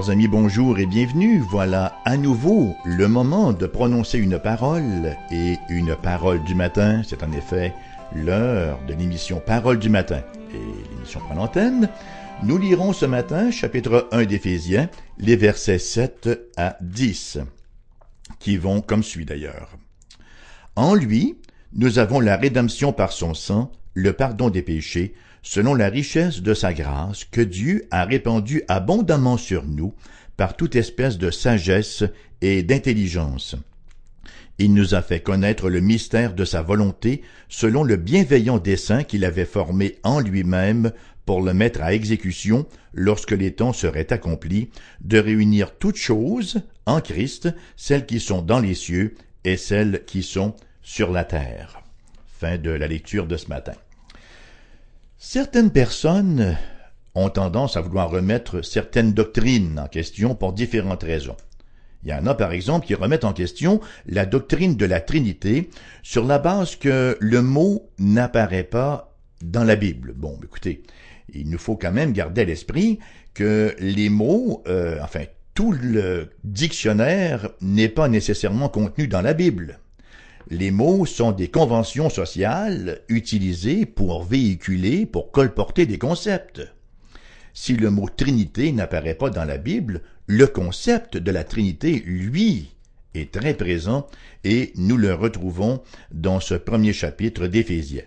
Chers amis, bonjour et bienvenue. Voilà à nouveau le moment de prononcer une parole et une parole du matin. C'est en effet l'heure de l'émission Parole du matin et l'émission Prend l'antenne. Nous lirons ce matin chapitre 1 d'Éphésiens, les versets 7 à 10, qui vont comme suit d'ailleurs. En lui, nous avons la rédemption par son sang, le pardon des péchés, selon la richesse de sa grâce que Dieu a répandue abondamment sur nous par toute espèce de sagesse et d'intelligence. Il nous a fait connaître le mystère de sa volonté selon le bienveillant dessein qu'il avait formé en lui-même pour le mettre à exécution lorsque les temps seraient accomplis, de réunir toutes choses en Christ, celles qui sont dans les cieux et celles qui sont sur la terre. Fin de la lecture de ce matin. Certaines personnes ont tendance à vouloir remettre certaines doctrines en question pour différentes raisons. Il y en a, par exemple, qui remettent en question la doctrine de la Trinité sur la base que le mot n'apparaît pas dans la Bible. Bon, écoutez, il nous faut quand même garder à l'esprit que les mots, euh, enfin, tout le dictionnaire n'est pas nécessairement contenu dans la Bible. Les mots sont des conventions sociales utilisées pour véhiculer, pour colporter des concepts. Si le mot Trinité n'apparaît pas dans la Bible, le concept de la Trinité, lui, est très présent et nous le retrouvons dans ce premier chapitre d'Éphésiens.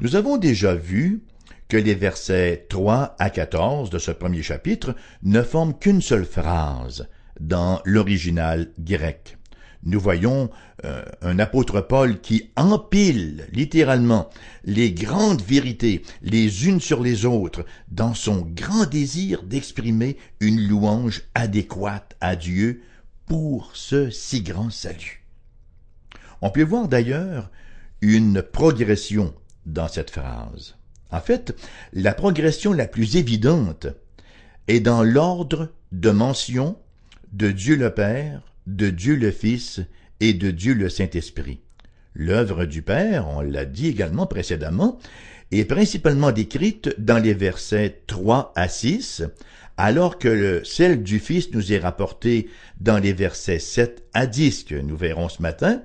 Nous avons déjà vu que les versets 3 à 14 de ce premier chapitre ne forment qu'une seule phrase dans l'original grec nous voyons euh, un apôtre Paul qui empile littéralement les grandes vérités les unes sur les autres dans son grand désir d'exprimer une louange adéquate à Dieu pour ce si grand salut. On peut voir d'ailleurs une progression dans cette phrase. En fait, la progression la plus évidente est dans l'ordre de mention de Dieu le Père, de Dieu le Fils et de Dieu le Saint-Esprit. L'œuvre du Père, on l'a dit également précédemment, est principalement décrite dans les versets 3 à 6, alors que celle du Fils nous est rapportée dans les versets 7 à 10 que nous verrons ce matin,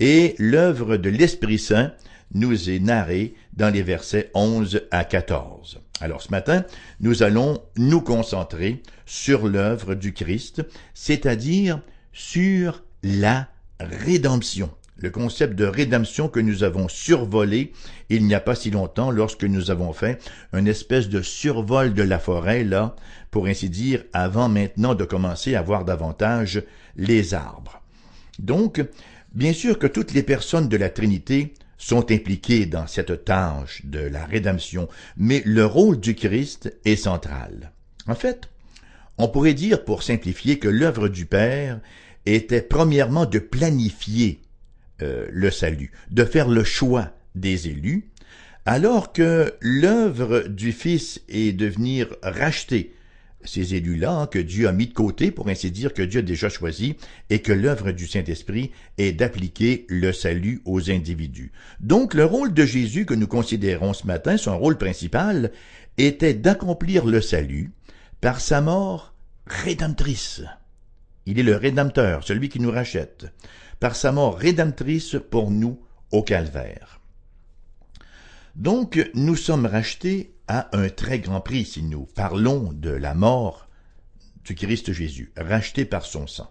et l'œuvre de l'Esprit Saint nous est narrée dans les versets 11 à 14. Alors ce matin, nous allons nous concentrer sur l'œuvre du Christ, c'est-à-dire sur la rédemption. Le concept de rédemption que nous avons survolé il n'y a pas si longtemps lorsque nous avons fait une espèce de survol de la forêt, là, pour ainsi dire, avant maintenant de commencer à voir davantage les arbres. Donc, bien sûr que toutes les personnes de la Trinité sont impliquées dans cette tâche de la rédemption, mais le rôle du Christ est central. En fait, on pourrait dire, pour simplifier, que l'œuvre du Père était premièrement de planifier euh, le salut, de faire le choix des élus, alors que l'œuvre du Fils est de venir racheter ces élus-là que Dieu a mis de côté, pour ainsi dire, que Dieu a déjà choisi, et que l'œuvre du Saint-Esprit est d'appliquer le salut aux individus. Donc le rôle de Jésus que nous considérons ce matin, son rôle principal, était d'accomplir le salut par sa mort rédemptrice. Il est le Rédempteur, celui qui nous rachète, par sa mort rédemptrice pour nous au calvaire. Donc, nous sommes rachetés à un très grand prix si nous parlons de la mort du Christ Jésus, racheté par son sang.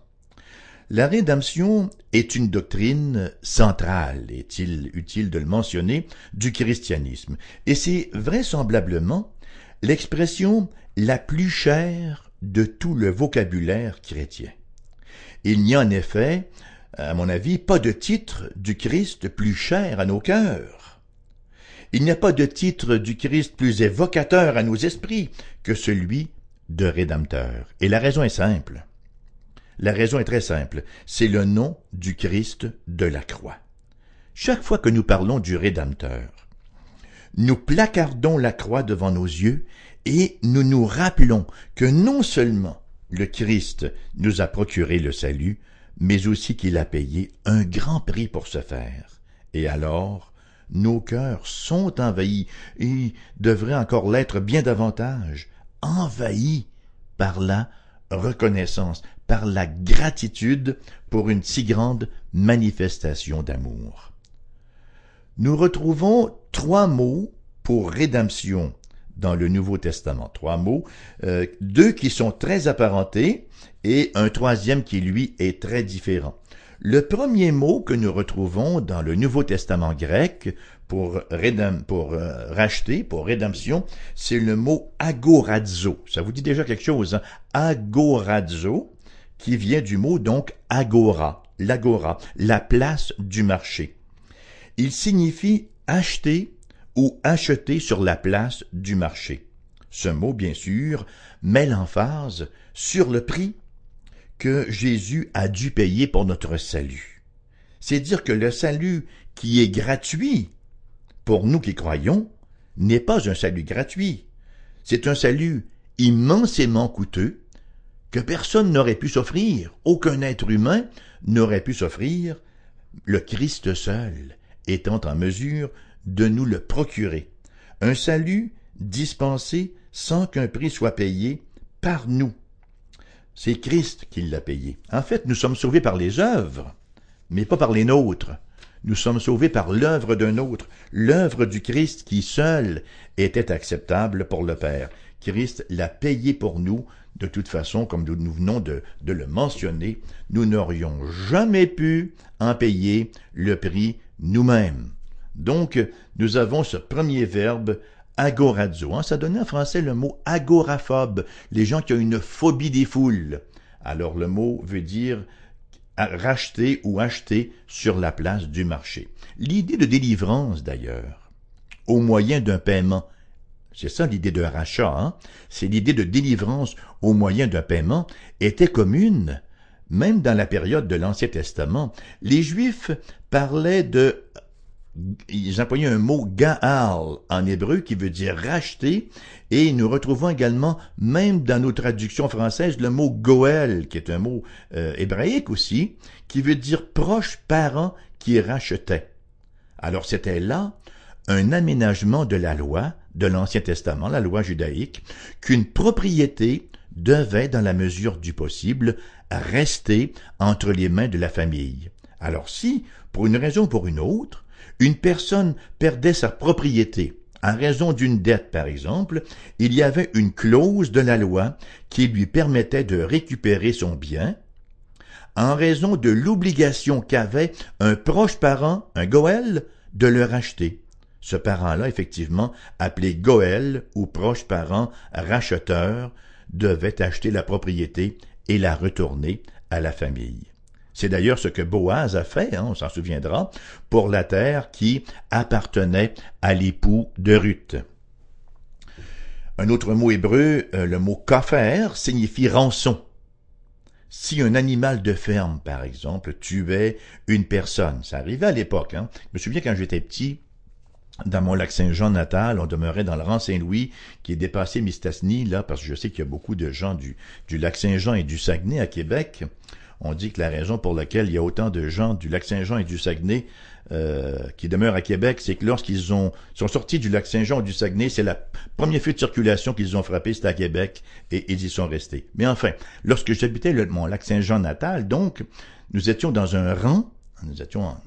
La rédemption est une doctrine centrale, est-il utile de le mentionner, du christianisme, et c'est vraisemblablement l'expression la plus chère de tout le vocabulaire chrétien. Il n'y a en effet, à mon avis, pas de titre du Christ plus cher à nos cœurs. Il n'y a pas de titre du Christ plus évocateur à nos esprits que celui de Rédempteur. Et la raison est simple. La raison est très simple. C'est le nom du Christ de la croix. Chaque fois que nous parlons du Rédempteur, nous placardons la croix devant nos yeux et nous nous rappelons que non seulement le Christ nous a procuré le salut, mais aussi qu'il a payé un grand prix pour ce faire. Et alors, nos cœurs sont envahis, et devraient encore l'être bien davantage, envahis par la reconnaissance, par la gratitude pour une si grande manifestation d'amour. Nous retrouvons trois mots pour rédemption dans le Nouveau Testament. Trois mots, euh, deux qui sont très apparentés et un troisième qui, lui, est très différent. Le premier mot que nous retrouvons dans le Nouveau Testament grec pour, euh, racheter, pour rédemption, c'est le mot agorazo. Ça vous dit déjà quelque chose, hein? Agorazo, qui vient du mot donc agora, l'agora, la place du marché. Il signifie acheter ou acheter sur la place du marché. Ce mot, bien sûr, met l'emphase sur le prix que Jésus a dû payer pour notre salut. C'est dire que le salut qui est gratuit pour nous qui croyons n'est pas un salut gratuit. C'est un salut immensément coûteux que personne n'aurait pu s'offrir, aucun être humain n'aurait pu s'offrir, le Christ seul étant en mesure de nous le procurer. Un salut dispensé sans qu'un prix soit payé par nous. C'est Christ qui l'a payé. En fait, nous sommes sauvés par les œuvres, mais pas par les nôtres. Nous sommes sauvés par l'œuvre d'un autre, l'œuvre du Christ qui seul était acceptable pour le Père. Christ l'a payé pour nous. De toute façon, comme nous venons de, le mentionner, nous n'aurions jamais pu en payer le prix nous-mêmes. Donc, nous avons ce premier verbe agorazo. Hein, ça donnait en français le mot agoraphobe, les gens qui ont une phobie des foules. Alors le mot veut dire racheter ou acheter sur la place du marché. L'idée de délivrance d'ailleurs, au moyen d'un paiement, c'est ça l'idée de rachat, hein? c'est l'idée de délivrance au moyen d'un paiement, était commune, même dans la période de l'Ancien Testament. Les Juifs parlaient de ils employaient un mot gaal en hébreu qui veut dire racheter et nous retrouvons également même dans nos traductions françaises le mot goel qui est un mot euh, hébraïque aussi qui veut dire proche parent qui rachetait. Alors c'était là un aménagement de la loi de l'Ancien Testament, la loi judaïque, qu'une propriété devait, dans la mesure du possible, rester entre les mains de la famille. Alors si, pour une raison ou pour une autre, une personne perdait sa propriété en raison d'une dette, par exemple, il y avait une clause de la loi qui lui permettait de récupérer son bien en raison de l'obligation qu'avait un proche parent, un Goël, de le racheter. Ce parent-là, effectivement, appelé Goël ou proche parent racheteur, devait acheter la propriété et la retourner à la famille. C'est d'ailleurs ce que Boaz a fait, hein, on s'en souviendra, pour la terre qui appartenait à l'époux de Ruth. Un autre mot hébreu, euh, le mot kafer, signifie rançon. Si un animal de ferme, par exemple, tuait une personne, ça arrivait à l'époque, hein. je me souviens quand j'étais petit, dans mon lac Saint-Jean natal, on demeurait dans le rang Saint-Louis, qui est dépassé Mistassini, là, parce que je sais qu'il y a beaucoup de gens du, du lac Saint-Jean et du Saguenay à Québec on dit que la raison pour laquelle il y a autant de gens du lac Saint-Jean et du Saguenay euh, qui demeurent à Québec, c'est que lorsqu'ils ont sont sortis du lac Saint-Jean et du Saguenay, c'est la première feu de circulation qu'ils ont frappé, c'était à Québec, et ils y sont restés. Mais enfin, lorsque j'habitais mon lac Saint-Jean natal, donc, nous étions dans un rang, nous étions en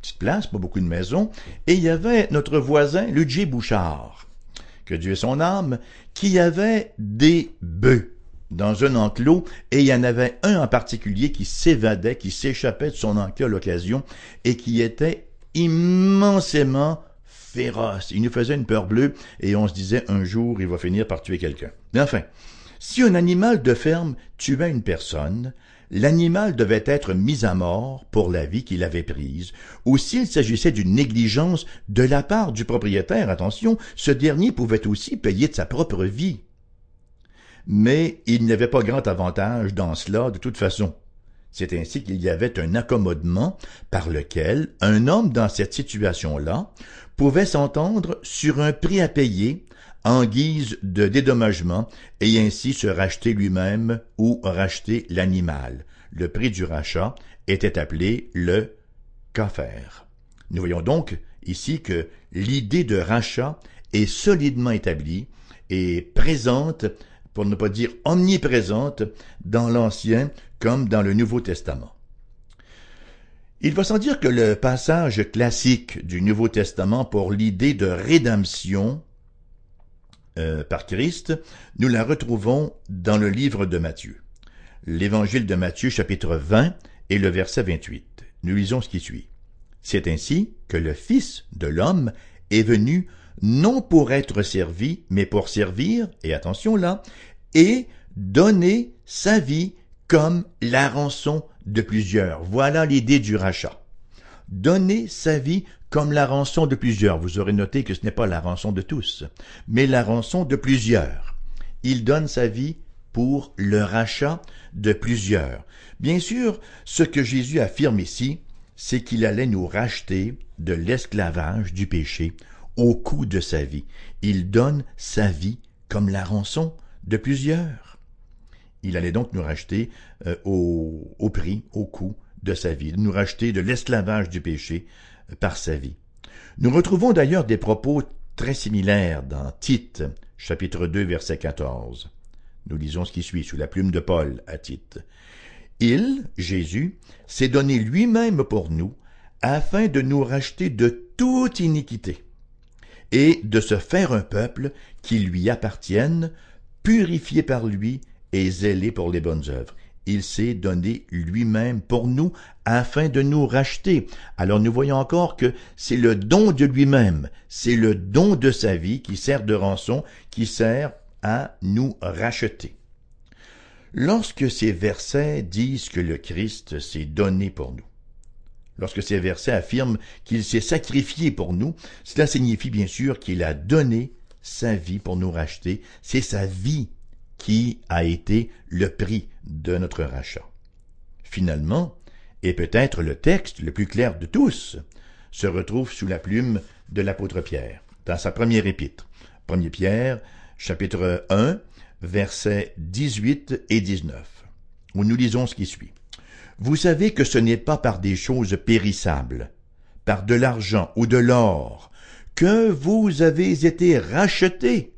petite place, pas beaucoup de maisons, et il y avait notre voisin, Ludger Bouchard, que Dieu ait son âme, qui avait des bœufs dans un enclos, et il y en avait un en particulier qui s'évadait, qui s'échappait de son enclos à l'occasion, et qui était immensément féroce. Il nous faisait une peur bleue, et on se disait un jour il va finir par tuer quelqu'un. Enfin, si un animal de ferme tuait une personne, l'animal devait être mis à mort pour la vie qu'il avait prise, ou s'il s'agissait d'une négligence de la part du propriétaire, attention, ce dernier pouvait aussi payer de sa propre vie mais il n'y avait pas grand avantage dans cela de toute façon. C'est ainsi qu'il y avait un accommodement par lequel un homme dans cette situation-là pouvait s'entendre sur un prix à payer en guise de dédommagement et ainsi se racheter lui-même ou racheter l'animal. Le prix du rachat était appelé le kaffer. Nous voyons donc ici que l'idée de rachat est solidement établie et présente pour ne pas dire omniprésente, dans l'Ancien comme dans le Nouveau Testament. Il va sans dire que le passage classique du Nouveau Testament pour l'idée de rédemption euh, par Christ, nous la retrouvons dans le livre de Matthieu. L'évangile de Matthieu chapitre 20 et le verset 28. Nous lisons ce qui suit. C'est ainsi que le Fils de l'homme est venu non pour être servi, mais pour servir, et attention là, et donner sa vie comme la rançon de plusieurs. Voilà l'idée du rachat. Donner sa vie comme la rançon de plusieurs. Vous aurez noté que ce n'est pas la rançon de tous, mais la rançon de plusieurs. Il donne sa vie pour le rachat de plusieurs. Bien sûr, ce que Jésus affirme ici, c'est qu'il allait nous racheter de l'esclavage du péché au coût de sa vie. Il donne sa vie comme la rançon de plusieurs. Il allait donc nous racheter euh, au, prix, au coût de sa vie, nous racheter de l'esclavage du péché euh, par sa vie. Nous retrouvons d'ailleurs des propos très similaires dans Tite, chapitre 2, verset 14. Nous lisons ce qui suit sous la plume de Paul à Tite. Il, Jésus, s'est donné lui-même pour nous, afin de nous racheter de toute iniquité, et de se faire un peuple qui lui appartienne, purifié par lui et zélé pour les bonnes œuvres. Il s'est donné lui-même pour nous afin de nous racheter. Alors nous voyons encore que c'est le don de lui-même, c'est le don de sa vie qui sert de rançon, qui sert à nous racheter. Lorsque ces versets disent que le Christ s'est donné pour nous, lorsque ces versets affirment qu'il s'est sacrifié pour nous, cela signifie bien sûr qu'il a donné sa vie pour nous racheter. C'est sa vie qui a été le prix de notre rachat. Finalement, et peut-être le texte le plus clair de tous, se retrouve sous la plume de l'apôtre Pierre, dans sa première épître. 1 Pierre, chapitre 1, versets 18 et 19, où nous lisons ce qui suit. Vous savez que ce n'est pas par des choses périssables, par de l'argent ou de l'or, que vous avez été rachetés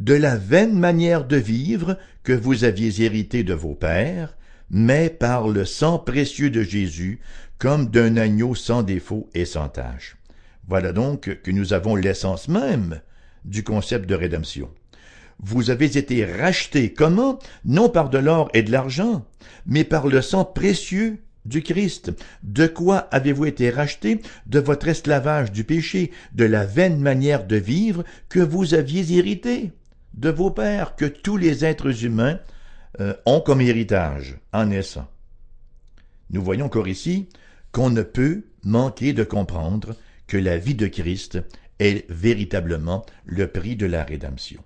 de la vaine manière de vivre que vous aviez hérité de vos pères, mais par le sang précieux de Jésus, comme d'un agneau sans défaut et sans tache. Voilà donc que nous avons l'essence même du concept de rédemption. Vous avez été rachetés. Comment? Non par de l'or et de l'argent, mais par le sang précieux du Christ. De quoi avez-vous été rachetés? De votre esclavage du péché, de la vaine manière de vivre que vous aviez hérité de vos pères, que tous les êtres humains euh, ont comme héritage en naissant. Nous voyons encore ici qu'on ne peut manquer de comprendre que la vie de Christ est véritablement le prix de la rédemption.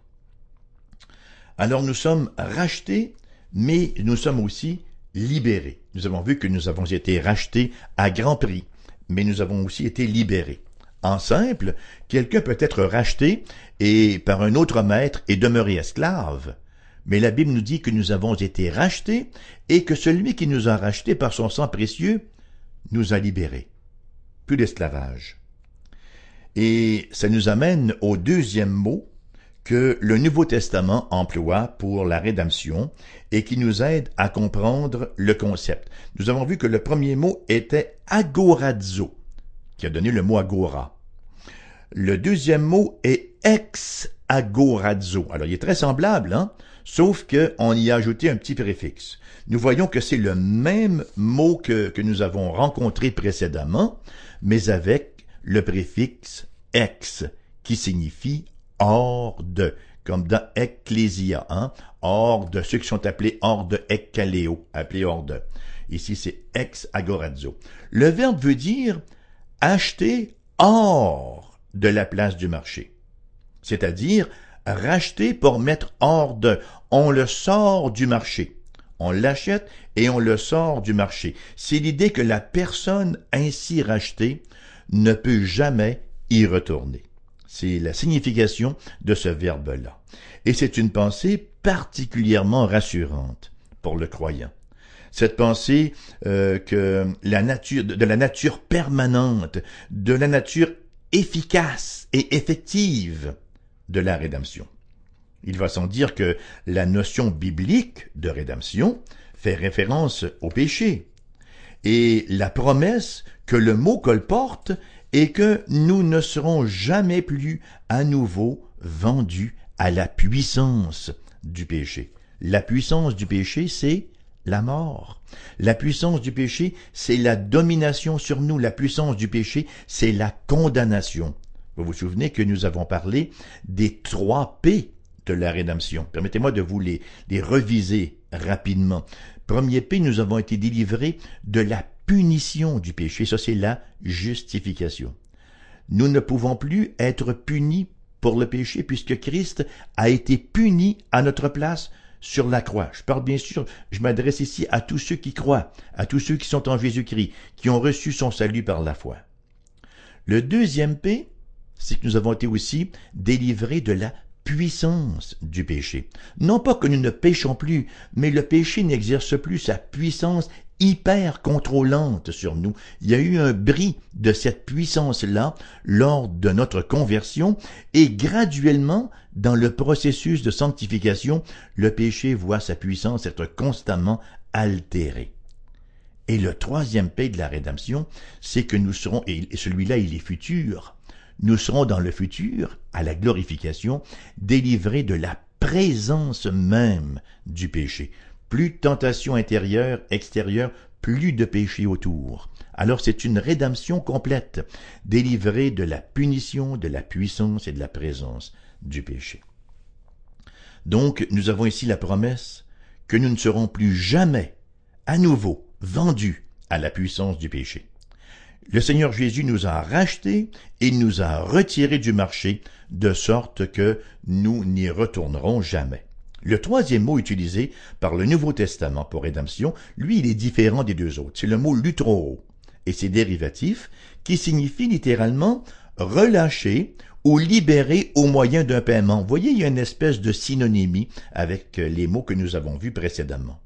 Alors nous sommes rachetés, mais nous sommes aussi libérés. Nous avons vu que nous avons été rachetés à grand prix, mais nous avons aussi été libérés. En simple, quelqu'un peut être racheté et par un autre maître et demeurer esclave. Mais la Bible nous dit que nous avons été rachetés et que celui qui nous a rachetés par son sang précieux nous a libérés. Plus d'esclavage. Et ça nous amène au deuxième mot que le Nouveau Testament emploie pour la rédemption et qui nous aide à comprendre le concept. Nous avons vu que le premier mot était agorazo, qui a donné le mot agora. Le deuxième mot est ex-agorazo. Alors, il est très semblable, hein? Sauf qu'on y a ajouté un petit préfixe. Nous voyons que c'est le même mot que, que nous avons rencontré précédemment, mais avec le préfixe ex, qui signifie hors de, comme dans ecclésia, hein, hors de, ceux qui sont appelés hors de ekkaleo, appelés hors de. Ici, c'est ex agorazo. Le verbe veut dire acheter hors de la place du marché. C'est-à-dire racheter pour mettre hors de. On le sort du marché. On l'achète et on le sort du marché. C'est l'idée que la personne ainsi rachetée ne peut jamais y retourner. C'est la signification de ce verbe-là. Et c'est une pensée particulièrement rassurante pour le croyant. Cette pensée euh, que la nature, de la nature permanente, de la nature efficace et effective de la rédemption. Il va sans dire que la notion biblique de rédemption fait référence au péché. Et la promesse que le mot colporte est que nous ne serons jamais plus à nouveau vendus à la puissance du péché. La puissance du péché, c'est la mort. La puissance du péché, c'est la domination sur nous. La puissance du péché, c'est la condamnation. Vous vous souvenez que nous avons parlé des trois P de la rédemption. Permettez-moi de vous les, les reviser rapidement. Premier P, nous avons été délivrés de la punition du péché. Ça, c'est la justification. Nous ne pouvons plus être punis pour le péché puisque Christ a été puni à notre place sur la croix. Je parle bien sûr, je m'adresse ici à tous ceux qui croient, à tous ceux qui sont en Jésus-Christ, qui ont reçu son salut par la foi. Le deuxième P, c'est que nous avons été aussi délivrés de la puissance du péché. Non pas que nous ne péchons plus, mais le péché n'exerce plus sa puissance hyper contrôlante sur nous. Il y a eu un bris de cette puissance-là lors de notre conversion et graduellement, dans le processus de sanctification, le péché voit sa puissance être constamment altérée. Et le troisième paix de la rédemption, c'est que nous serons, et celui-là il est futur, nous serons dans le futur, à la glorification, délivrés de la présence même du péché. Plus de tentation intérieure, extérieure, plus de péché autour. Alors c'est une rédemption complète, délivrée de la punition, de la puissance et de la présence du péché. Donc nous avons ici la promesse que nous ne serons plus jamais à nouveau vendus à la puissance du péché. Le Seigneur Jésus nous a rachetés et nous a retirés du marché de sorte que nous n'y retournerons jamais. Le troisième mot utilisé par le Nouveau Testament pour rédemption, lui, il est différent des deux autres. C'est le mot lutro et ses dérivatifs qui signifie littéralement relâcher ou libérer au moyen d'un paiement. Vous voyez, il y a une espèce de synonymie avec les mots que nous avons vus précédemment.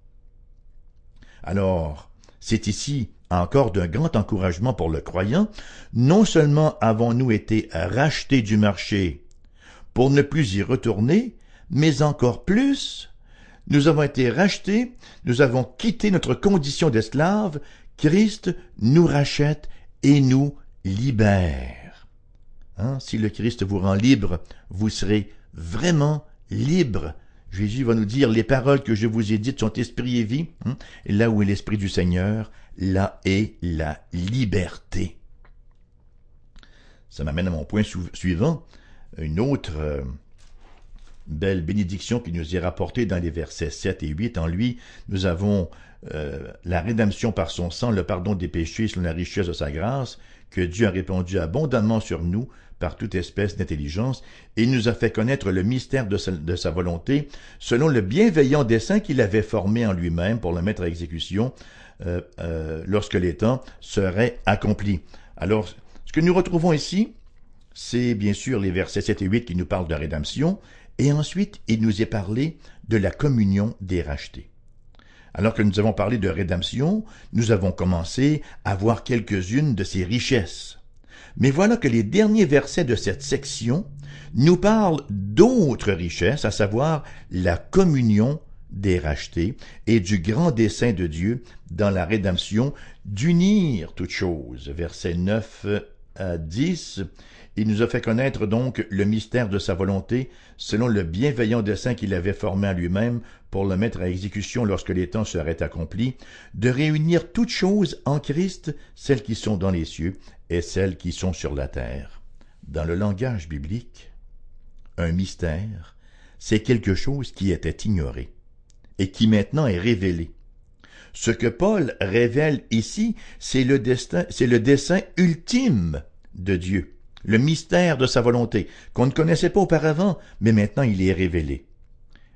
Alors, c'est ici encore d'un grand encouragement pour le croyant. Non seulement avons-nous été rachetés du marché pour ne plus y retourner, mais encore plus, nous avons été rachetés, nous avons quitté notre condition d'esclave, Christ nous rachète et nous libère. Hein? Si le Christ vous rend libre, vous serez vraiment libre. Jésus va nous dire, les paroles que je vous ai dites sont esprit et vie. Hein? Là où est l'esprit du Seigneur, là est la liberté. Ça m'amène à mon point suivant. Une autre euh, belle bénédiction qui nous est rapportée dans les versets 7 et 8. En lui, nous avons euh, la rédemption par son sang, le pardon des péchés selon la richesse de sa grâce, que Dieu a répandu abondamment sur nous par toute espèce d'intelligence, et nous a fait connaître le mystère de sa, volonté, selon le bienveillant dessein qu'il avait formé en lui-même pour le mettre à exécution euh, euh, lorsque les temps seraient accomplis. Alors, ce que nous retrouvons ici, c'est bien sûr les versets 7 et 8 qui nous parlent de rédemption, et ensuite, il nous est parlé de la communion des rachetés. Alors que nous avons parlé de rédemption, nous avons commencé à voir quelques-unes de ces richesses. Mais voilà que les derniers versets de cette section nous parlent d'autres richesses, à savoir la communion des rachetés et du grand dessein de Dieu dans la rédemption d'unir toutes choses. Versets 9 à 10 il nous a fait connaître donc le mystère de sa volonté, selon le bienveillant dessein qu'il avait formé à lui-même pour le mettre à exécution lorsque les temps seraient accomplis, de réunir toutes choses en Christ, celles qui sont dans les cieux et celles qui sont sur la terre. Dans le langage biblique, un mystère, c'est quelque chose qui était ignoré et qui maintenant est révélé. Ce que Paul révèle ici, c'est le destin, c'est le dessein ultime de Dieu le mystère de sa volonté, qu'on ne connaissait pas auparavant, mais maintenant il est révélé.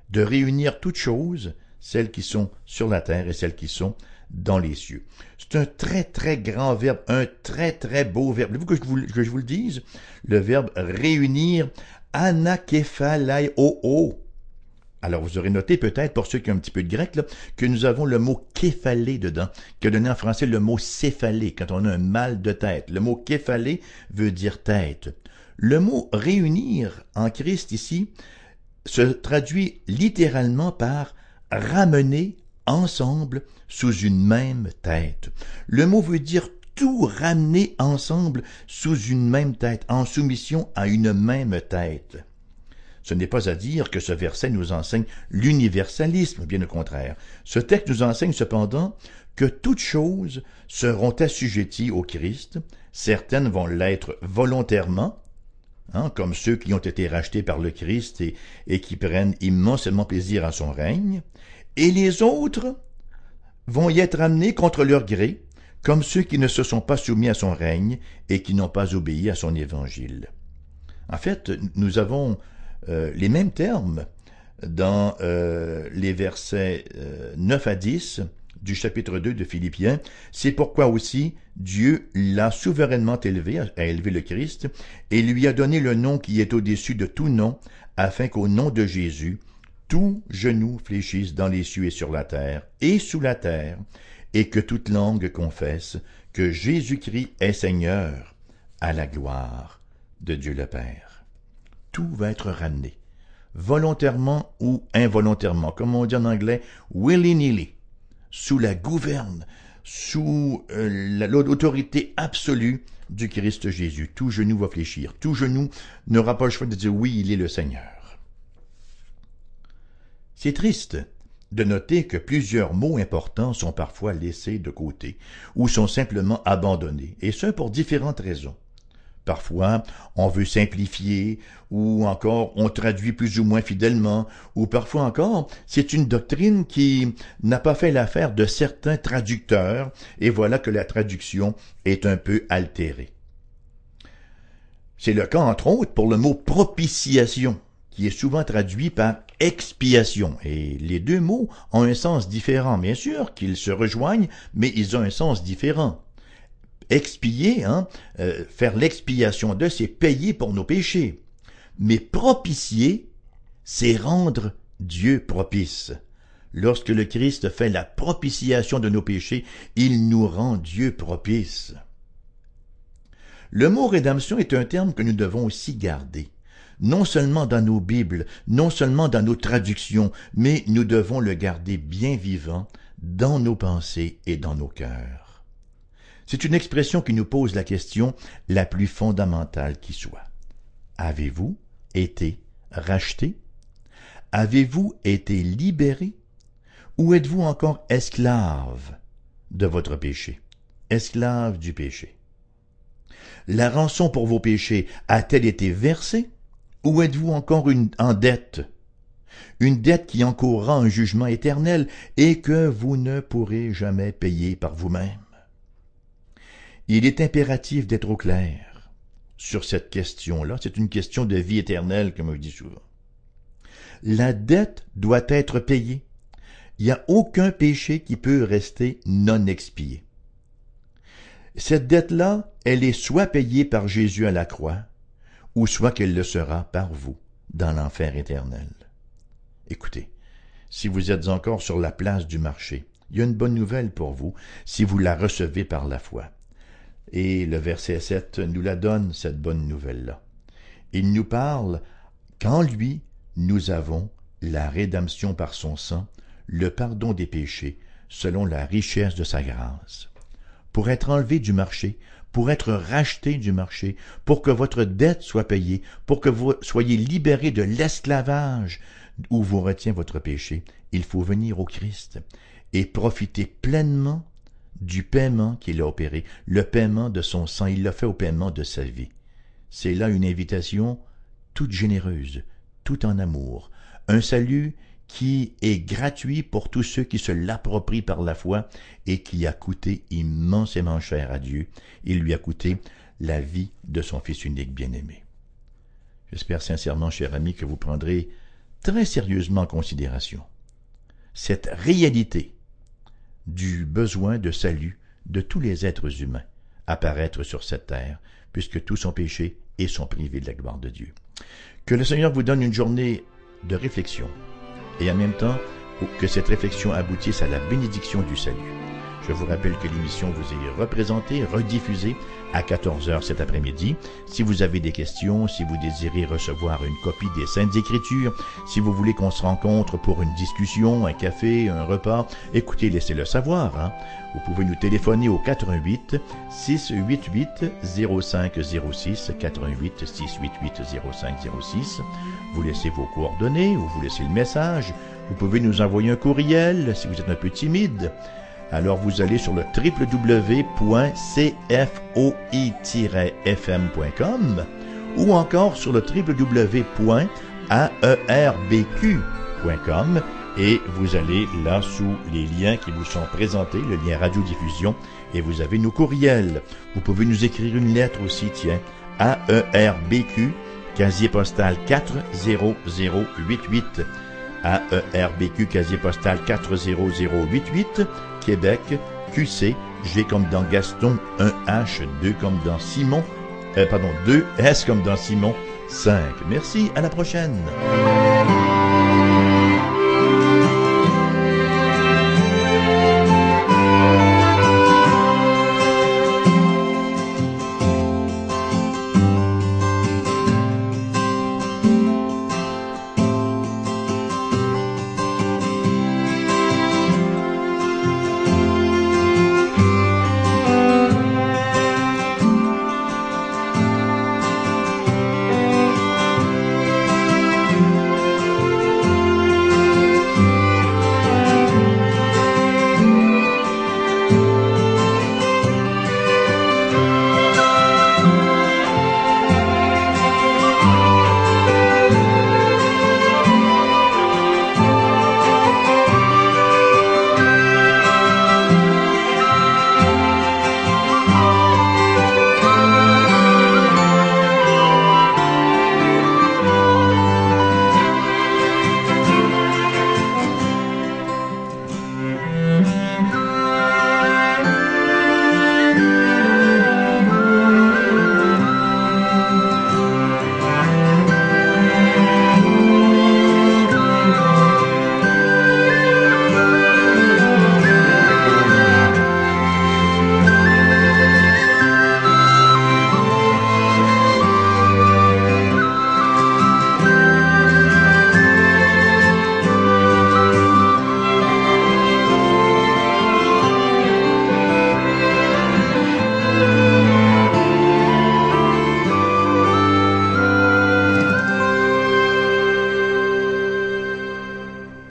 De réunir toutes choses, celles qui sont sur la terre et celles qui sont dans les cieux. C'est un très très grand verbe, un très très beau verbe. Voulez-vous que je vous, que je vous le dise? Le verbe réunir, anakephalai o alors vous aurez noté peut-être, pour ceux qui ont un petit peu de grec, que nous avons le mot képhalé dedans, que donné en français le mot céphalé, quand on a un mal de tête. Le mot képhalé veut dire tête. Le mot réunir en Christ ici se traduit littéralement par ramener ensemble sous une même tête. Le mot veut dire tout ramener ensemble sous une même tête, en soumission à une même tête. Ce n'est pas à dire que ce verset nous enseigne l'universalisme, bien au contraire. Ce texte nous enseigne cependant que toutes choses seront assujetties au Christ, certaines vont l'être volontairement, hein, comme ceux qui ont été rachetés par le Christ et, et qui prennent immensément plaisir à son règne, et les autres vont y être amenés contre leur gré, comme ceux qui ne se sont pas soumis à son règne et qui n'ont pas obéi à son évangile. En fait, nous avons euh, les mêmes termes dans euh, les versets 9 euh, à 10 du chapitre 2 de Philippiens. C'est pourquoi aussi Dieu l'a souverainement élevé, a élevé le Christ, et lui a donné le nom qui est au-dessus de tout nom, afin qu'au nom de Jésus, tout genou fléchisse dans les cieux et sur la terre, et sous la terre, et que toute langue confesse que Jésus-Christ est Seigneur, à la gloire de Dieu le Père. Tout va être ramené, volontairement ou involontairement, comme on dit en anglais, willy-nilly, sous la gouverne, sous euh, l'autorité absolue du Christ Jésus. Tout genou va fléchir, tout genou n'aura pas le choix de dire oui, il est le Seigneur. C'est triste de noter que plusieurs mots importants sont parfois laissés de côté ou sont simplement abandonnés, et ce pour différentes raisons. Parfois, on veut simplifier, ou encore on traduit plus ou moins fidèlement, ou parfois encore, c'est une doctrine qui n'a pas fait l'affaire de certains traducteurs, et voilà que la traduction est un peu altérée. C'est le cas, entre autres, pour le mot propitiation, qui est souvent traduit par expiation. Et les deux mots ont un sens différent. Bien sûr qu'ils se rejoignent, mais ils ont un sens différent. Expier, hein, euh, faire l'expiation de, c'est payer pour nos péchés. Mais propicier, c'est rendre Dieu propice. Lorsque le Christ fait la propitiation de nos péchés, il nous rend Dieu propice. Le mot rédemption est un terme que nous devons aussi garder non seulement dans nos Bibles, non seulement dans nos traductions, mais nous devons le garder bien vivant dans nos pensées et dans nos cœurs. C'est une expression qui nous pose la question la plus fondamentale qui soit. Avez-vous été racheté? Avez-vous été libéré? Ou êtes-vous encore esclave de votre péché, esclave du péché? La rançon pour vos péchés a-t-elle été versée? Ou êtes-vous encore une, en dette? Une dette qui encourra un jugement éternel et que vous ne pourrez jamais payer par vous-même. Il est impératif d'être au clair sur cette question-là. C'est une question de vie éternelle, comme on dit souvent. La dette doit être payée. Il n'y a aucun péché qui peut rester non expié. Cette dette-là, elle est soit payée par Jésus à la croix, ou soit qu'elle le sera par vous dans l'enfer éternel. Écoutez, si vous êtes encore sur la place du marché, il y a une bonne nouvelle pour vous si vous la recevez par la foi. Et le verset 7 nous la donne, cette bonne nouvelle-là. Il nous parle qu'en lui, nous avons la rédemption par son sang, le pardon des péchés, selon la richesse de sa grâce. Pour être enlevé du marché, pour être racheté du marché, pour que votre dette soit payée, pour que vous soyez libérés de l'esclavage où vous retient votre péché, il faut venir au Christ et profiter pleinement du paiement qu'il a opéré, le paiement de son sang, il l'a fait au paiement de sa vie. C'est là une invitation toute généreuse, tout en amour, un salut qui est gratuit pour tous ceux qui se l'approprient par la foi et qui a coûté immensément cher à Dieu. Il lui a coûté la vie de son Fils unique bien-aimé. J'espère sincèrement, cher ami, que vous prendrez très sérieusement en considération cette réalité du besoin de salut de tous les êtres humains apparaître sur cette terre, puisque tous sont péchés et sont privés de la gloire de Dieu. Que le Seigneur vous donne une journée de réflexion et en même temps que cette réflexion aboutisse à la bénédiction du salut. Je vous rappelle que l'émission vous est représentée, rediffusée à 14h cet après-midi. Si vous avez des questions, si vous désirez recevoir une copie des Saintes Écritures, si vous voulez qu'on se rencontre pour une discussion, un café, un repas, écoutez, laissez-le savoir. Hein. Vous pouvez nous téléphoner au 88 688 0506 88 688 0506. Vous laissez vos coordonnées ou vous laissez le message. Vous pouvez nous envoyer un courriel si vous êtes un peu timide alors vous allez sur le www.cfoi-fm.com ou encore sur le www.aerbq.com et vous allez là sous les liens qui vous sont présentés, le lien radiodiffusion, et vous avez nos courriels. Vous pouvez nous écrire une lettre aussi, tiens, AERBQ, casier postal 40088. AERBQ, casier postal 40088, Québec, QC, G comme dans Gaston, 1H, 2 comme dans Simon, euh, pardon, 2 S comme dans Simon, 5. Merci, à la prochaine.